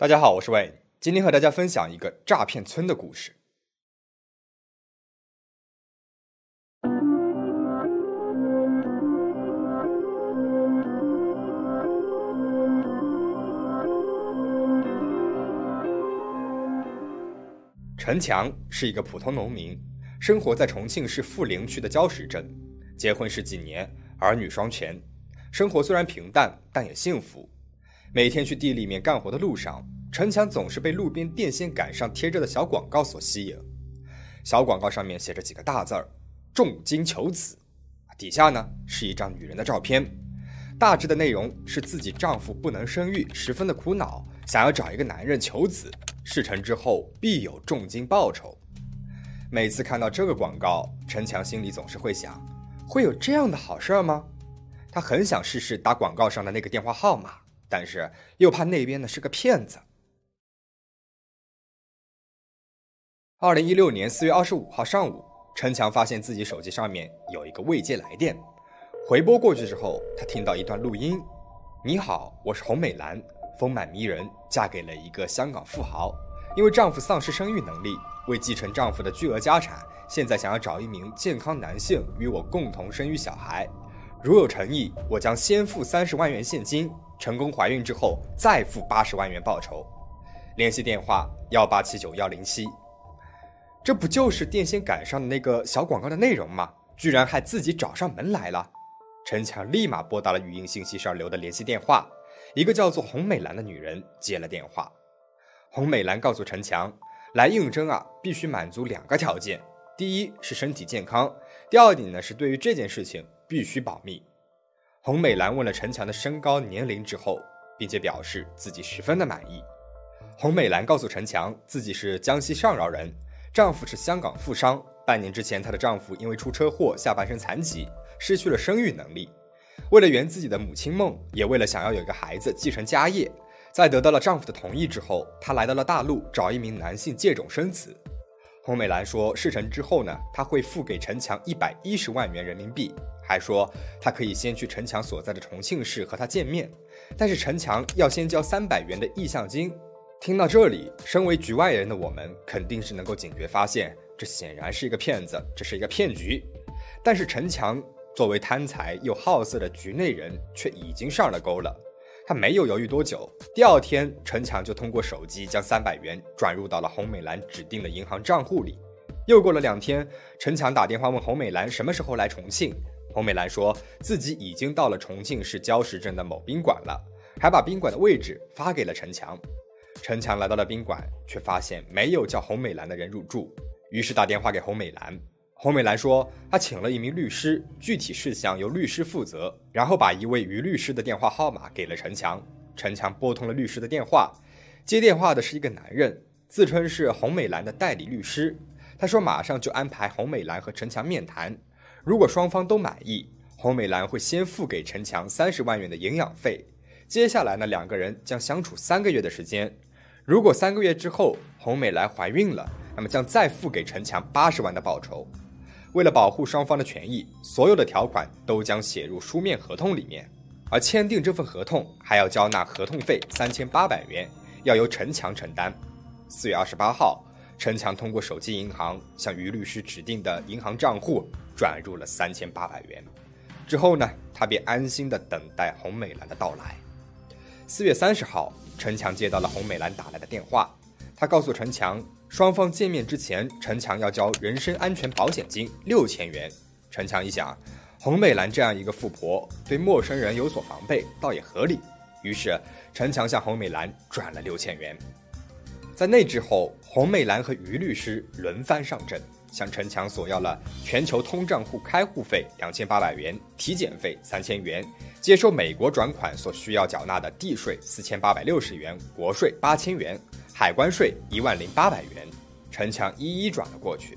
大家好，我是魏，今天和大家分享一个诈骗村的故事。陈强是一个普通农民，生活在重庆市涪陵区的礁石镇，结婚十几年，儿女双全，生活虽然平淡，但也幸福。每天去地里面干活的路上，陈强总是被路边电线杆上贴着的小广告所吸引。小广告上面写着几个大字儿：“重金求子”，底下呢是一张女人的照片。大致的内容是自己丈夫不能生育，十分的苦恼，想要找一个男人求子，事成之后必有重金报酬。每次看到这个广告，陈强心里总是会想：会有这样的好事吗？他很想试试打广告上的那个电话号码。但是又怕那边的是个骗子。二零一六年四月二十五号上午，陈强发现自己手机上面有一个未接来电，回拨过去之后，他听到一段录音：“你好，我是洪美兰，丰满迷人，嫁给了一个香港富豪，因为丈夫丧失生育能力，为继承丈夫的巨额家产，现在想要找一名健康男性与我共同生育小孩。如有诚意，我将先付三十万元现金。”成功怀孕之后，再付八十万元报酬。联系电话：幺八七九幺零七。这不就是电线杆上的那个小广告的内容吗？居然还自己找上门来了。陈强立马拨打了语音信息上留的联系电话。一个叫做洪美兰的女人接了电话。洪美兰告诉陈强，来应征啊，必须满足两个条件：第一是身体健康，第二点呢是对于这件事情必须保密。洪美兰问了陈强的身高、年龄之后，并且表示自己十分的满意。洪美兰告诉陈强，自己是江西上饶人，丈夫是香港富商。半年之前，她的丈夫因为出车祸，下半身残疾，失去了生育能力。为了圆自己的母亲梦，也为了想要有一个孩子继承家业，在得到了丈夫的同意之后，她来到了大陆，找一名男性借种生子。洪美兰说，事成之后呢，她会付给陈强一百一十万元人民币。还说她可以先去陈强所在的重庆市和他见面，但是陈强要先交三百元的意向金。听到这里，身为局外人的我们肯定是能够警觉发现，这显然是一个骗子，这是一个骗局。但是陈强作为贪财又好色的局内人，却已经上了钩了。他没有犹豫多久，第二天陈强就通过手机将三百元转入到了洪美兰指定的银行账户里。又过了两天，陈强打电话问洪美兰什么时候来重庆。洪美兰说自己已经到了重庆市礁石镇的某宾馆了，还把宾馆的位置发给了陈强。陈强来到了宾馆，却发现没有叫洪美兰的人入住，于是打电话给洪美兰。洪美兰说她请了一名律师，具体事项由律师负责，然后把一位于律师的电话号码给了陈强。陈强拨通了律师的电话，接电话的是一个男人，自称是洪美兰的代理律师。他说马上就安排洪美兰和陈强面谈。如果双方都满意，洪美兰会先付给陈强三十万元的营养费。接下来呢，两个人将相处三个月的时间。如果三个月之后洪美兰怀孕了，那么将再付给陈强八十万的报酬。为了保护双方的权益，所有的条款都将写入书面合同里面。而签订这份合同还要交纳合同费三千八百元，要由陈强承担。四月二十八号，陈强通过手机银行向于律师指定的银行账户。转入了三千八百元，之后呢，他便安心的等待洪美兰的到来。四月三十号，陈强接到了洪美兰打来的电话，他告诉陈强，双方见面之前，陈强要交人身安全保险金六千元。陈强一想，洪美兰这样一个富婆，对陌生人有所防备，倒也合理。于是，陈强向洪美兰转了六千元。在那之后，洪美兰和于律师轮番上阵。向陈强索要了全球通账户开户费两千八百元、体检费三千元、接收美国转款所需要缴纳的地税四千八百六十元、国税八千元、海关税一万零八百元。陈强一一转了过去。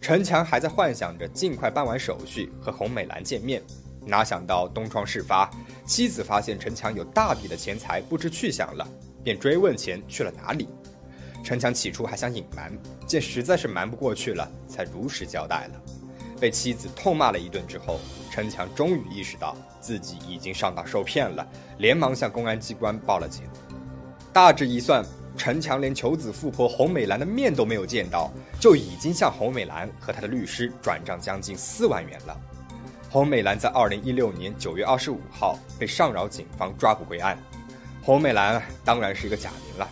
陈强还在幻想着尽快办完手续和洪美兰见面，哪想到东窗事发，妻子发现陈强有大笔的钱财不知去向了，便追问钱去了哪里。陈强起初还想隐瞒，见实在是瞒不过去了，才如实交代了。被妻子痛骂了一顿之后，陈强终于意识到自己已经上当受骗了，连忙向公安机关报了警。大致一算，陈强连求子富婆洪美兰的面都没有见到，就已经向洪美兰和他的律师转账将近四万元了。洪美兰在二零一六年九月二十五号被上饶警方抓捕归案。洪美兰当然是一个假名了，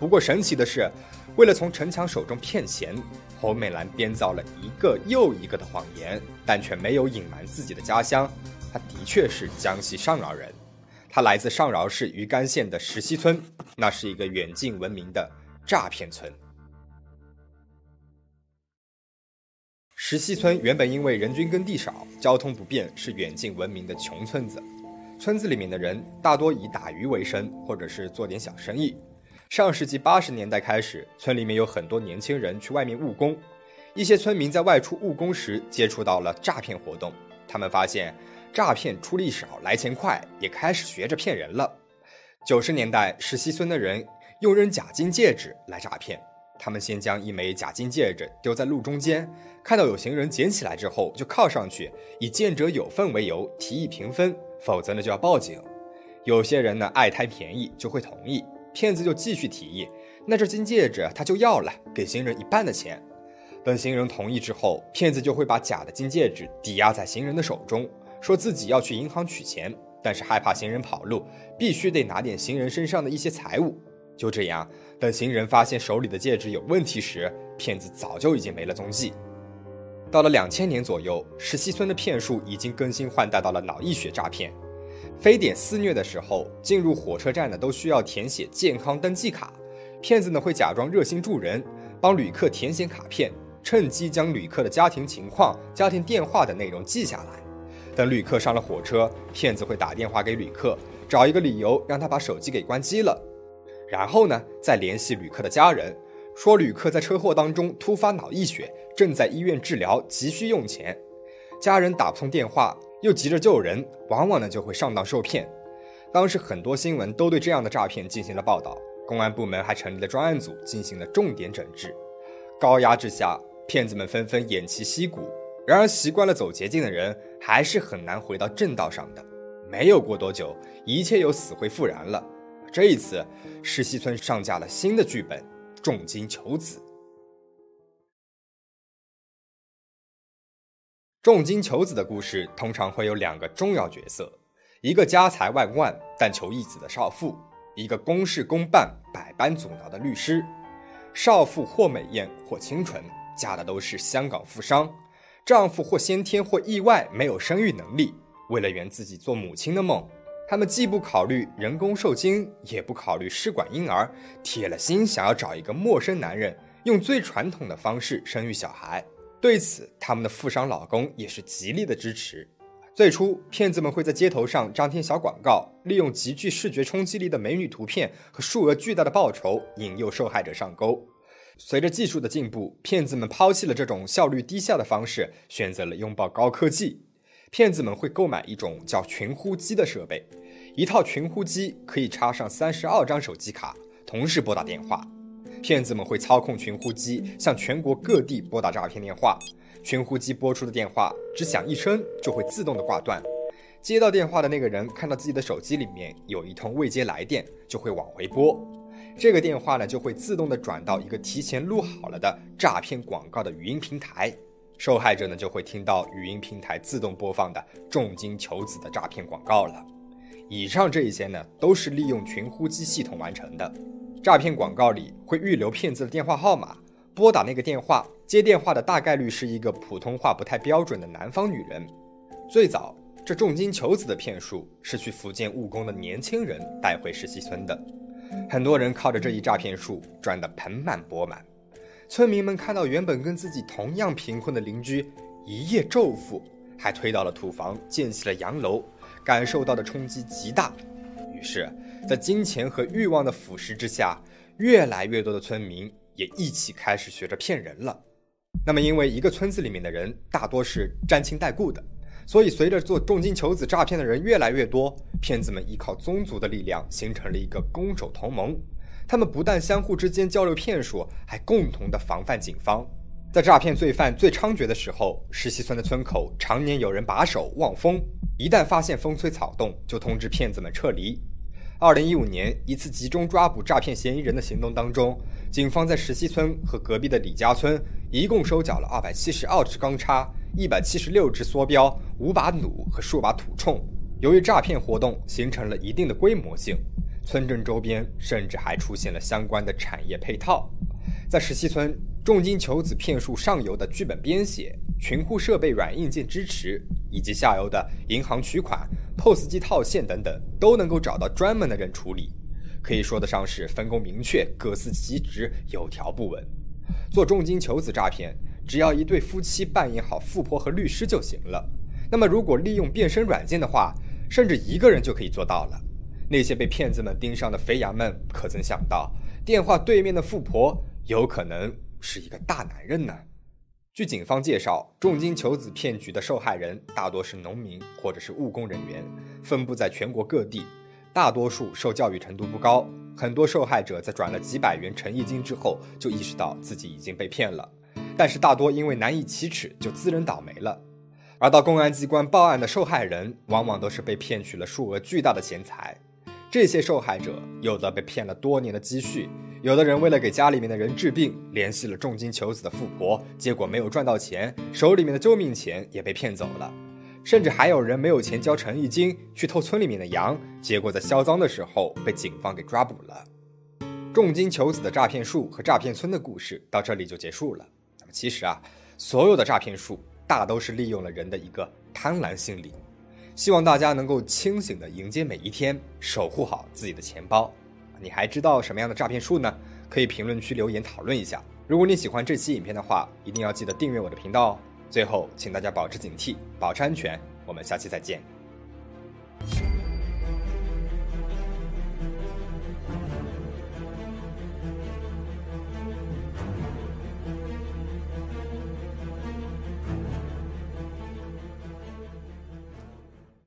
不过神奇的是，为了从陈强手中骗钱，侯美兰编造了一个又一个的谎言，但却没有隐瞒自己的家乡。她的确是江西上饶人，她来自上饶市余干县的石溪村，那是一个远近闻名的诈骗村。石溪村原本因为人均耕地少、交通不便，是远近闻名的穷村子。村子里面的人大多以打鱼为生，或者是做点小生意。上世纪八十年代开始，村里面有很多年轻人去外面务工。一些村民在外出务工时接触到了诈骗活动，他们发现诈骗出力少、来钱快，也开始学着骗人了。九十年代，石溪村的人用扔假金戒指来诈骗。他们先将一枚假金戒指丢在路中间，看到有行人捡起来之后，就靠上去，以见者有份为由提议平分，否则呢就要报警。有些人呢爱贪便宜，就会同意，骗子就继续提议，那这金戒指他就要了，给行人一半的钱。等行人同意之后，骗子就会把假的金戒指抵押在行人的手中，说自己要去银行取钱，但是害怕行人跑路，必须得拿点行人身上的一些财物。就这样。等行人发现手里的戒指有问题时，骗子早就已经没了踪迹。到了两千年左右，石溪村的骗术已经更新换代到了脑溢血诈骗。非典肆虐的时候，进入火车站呢都需要填写健康登记卡，骗子呢会假装热心助人，帮旅客填写卡片，趁机将旅客的家庭情况、家庭电话等内容记下来。等旅客上了火车，骗子会打电话给旅客，找一个理由让他把手机给关机了。然后呢，再联系旅客的家人，说旅客在车祸当中突发脑溢血，正在医院治疗，急需用钱。家人打不通电话，又急着救人，往往呢就会上当受骗。当时很多新闻都对这样的诈骗进行了报道，公安部门还成立了专案组进行了重点整治。高压之下，骗子们纷纷偃旗息鼓。然而，习惯了走捷径的人还是很难回到正道上的。没有过多久，一切又死灰复燃了。这一次，石溪村上架了新的剧本——重金求子。重金求子的故事通常会有两个重要角色：一个家财万贯但求一子的少妇，一个公事公办、百般阻挠的律师。少妇或美艳或清纯，嫁的都是香港富商；丈夫或先天或意外没有生育能力，为了圆自己做母亲的梦。他们既不考虑人工受精，也不考虑试管婴儿，铁了心想要找一个陌生男人，用最传统的方式生育小孩。对此，他们的富商老公也是极力的支持。最初，骗子们会在街头上张贴小广告，利用极具视觉冲击力的美女图片和数额巨大的报酬，引诱受害者上钩。随着技术的进步，骗子们抛弃了这种效率低下的方式，选择了拥抱高科技。骗子们会购买一种叫群呼机的设备。一套群呼机可以插上三十二张手机卡，同时拨打电话。骗子们会操控群呼机向全国各地拨打诈骗电话。群呼机拨出的电话只响一声就会自动的挂断。接到电话的那个人看到自己的手机里面有一通未接来电，就会往回拨。这个电话呢就会自动的转到一个提前录好了的诈骗广告的语音平台。受害者呢就会听到语音平台自动播放的重金求子的诈骗广告了。以上这一些呢，都是利用群呼机系统完成的。诈骗广告里会预留骗子的电话号码，拨打那个电话，接电话的大概率是一个普通话不太标准的南方女人。最早，这重金求子的骗术是去福建务工的年轻人带回石溪村的，很多人靠着这一诈骗术赚得盆满钵满。村民们看到原本跟自己同样贫困的邻居一夜骤富，还推倒了土房，建起了洋楼。感受到的冲击极大，于是，在金钱和欲望的腐蚀之下，越来越多的村民也一起开始学着骗人了。那么，因为一个村子里面的人大多是沾亲带故的，所以随着做重金求子诈骗的人越来越多，骗子们依靠宗族的力量形成了一个攻守同盟。他们不但相互之间交流骗术，还共同的防范警方。在诈骗罪犯最猖獗的时候，石溪村的村口常年有人把守望风。一旦发现风吹草动，就通知骗子们撤离。二零一五年一次集中抓捕诈骗嫌疑人的行动当中，警方在石溪村和隔壁的李家村一共收缴了二百七十二支钢叉、一百七十六支梭镖、五把弩和数把土铳。由于诈骗活动形成了一定的规模性，村镇周边甚至还出现了相关的产业配套。在石溪村，重金求子骗术上游的剧本编写、群户设备软硬件支持，以及下游的银行取款。POS 机套现等等都能够找到专门的人处理，可以说得上是分工明确、各司其职、有条不紊。做重金求子诈骗，只要一对夫妻扮演好富婆和律师就行了。那么，如果利用变身软件的话，甚至一个人就可以做到了。那些被骗子们盯上的肥羊们，可曾想到，电话对面的富婆有可能是一个大男人呢？据警方介绍，重金求子骗局的受害人大多是农民或者是务工人员，分布在全国各地，大多数受教育程度不高。很多受害者在转了几百元诚意金之后，就意识到自己已经被骗了，但是大多因为难以启齿，就自认倒霉了。而到公安机关报案的受害人，往往都是被骗取了数额巨大的钱财。这些受害者有的被骗了多年的积蓄。有的人为了给家里面的人治病，联系了重金求子的富婆，结果没有赚到钱，手里面的救命钱也被骗走了。甚至还有人没有钱交诚意金，去偷村里面的羊，结果在销赃的时候被警方给抓捕了。重金求子的诈骗术和诈骗村的故事到这里就结束了。那么其实啊，所有的诈骗术大都是利用了人的一个贪婪心理。希望大家能够清醒的迎接每一天，守护好自己的钱包。你还知道什么样的诈骗术呢？可以评论区留言讨论一下。如果你喜欢这期影片的话，一定要记得订阅我的频道哦。最后，请大家保持警惕，保持安全。我们下期再见。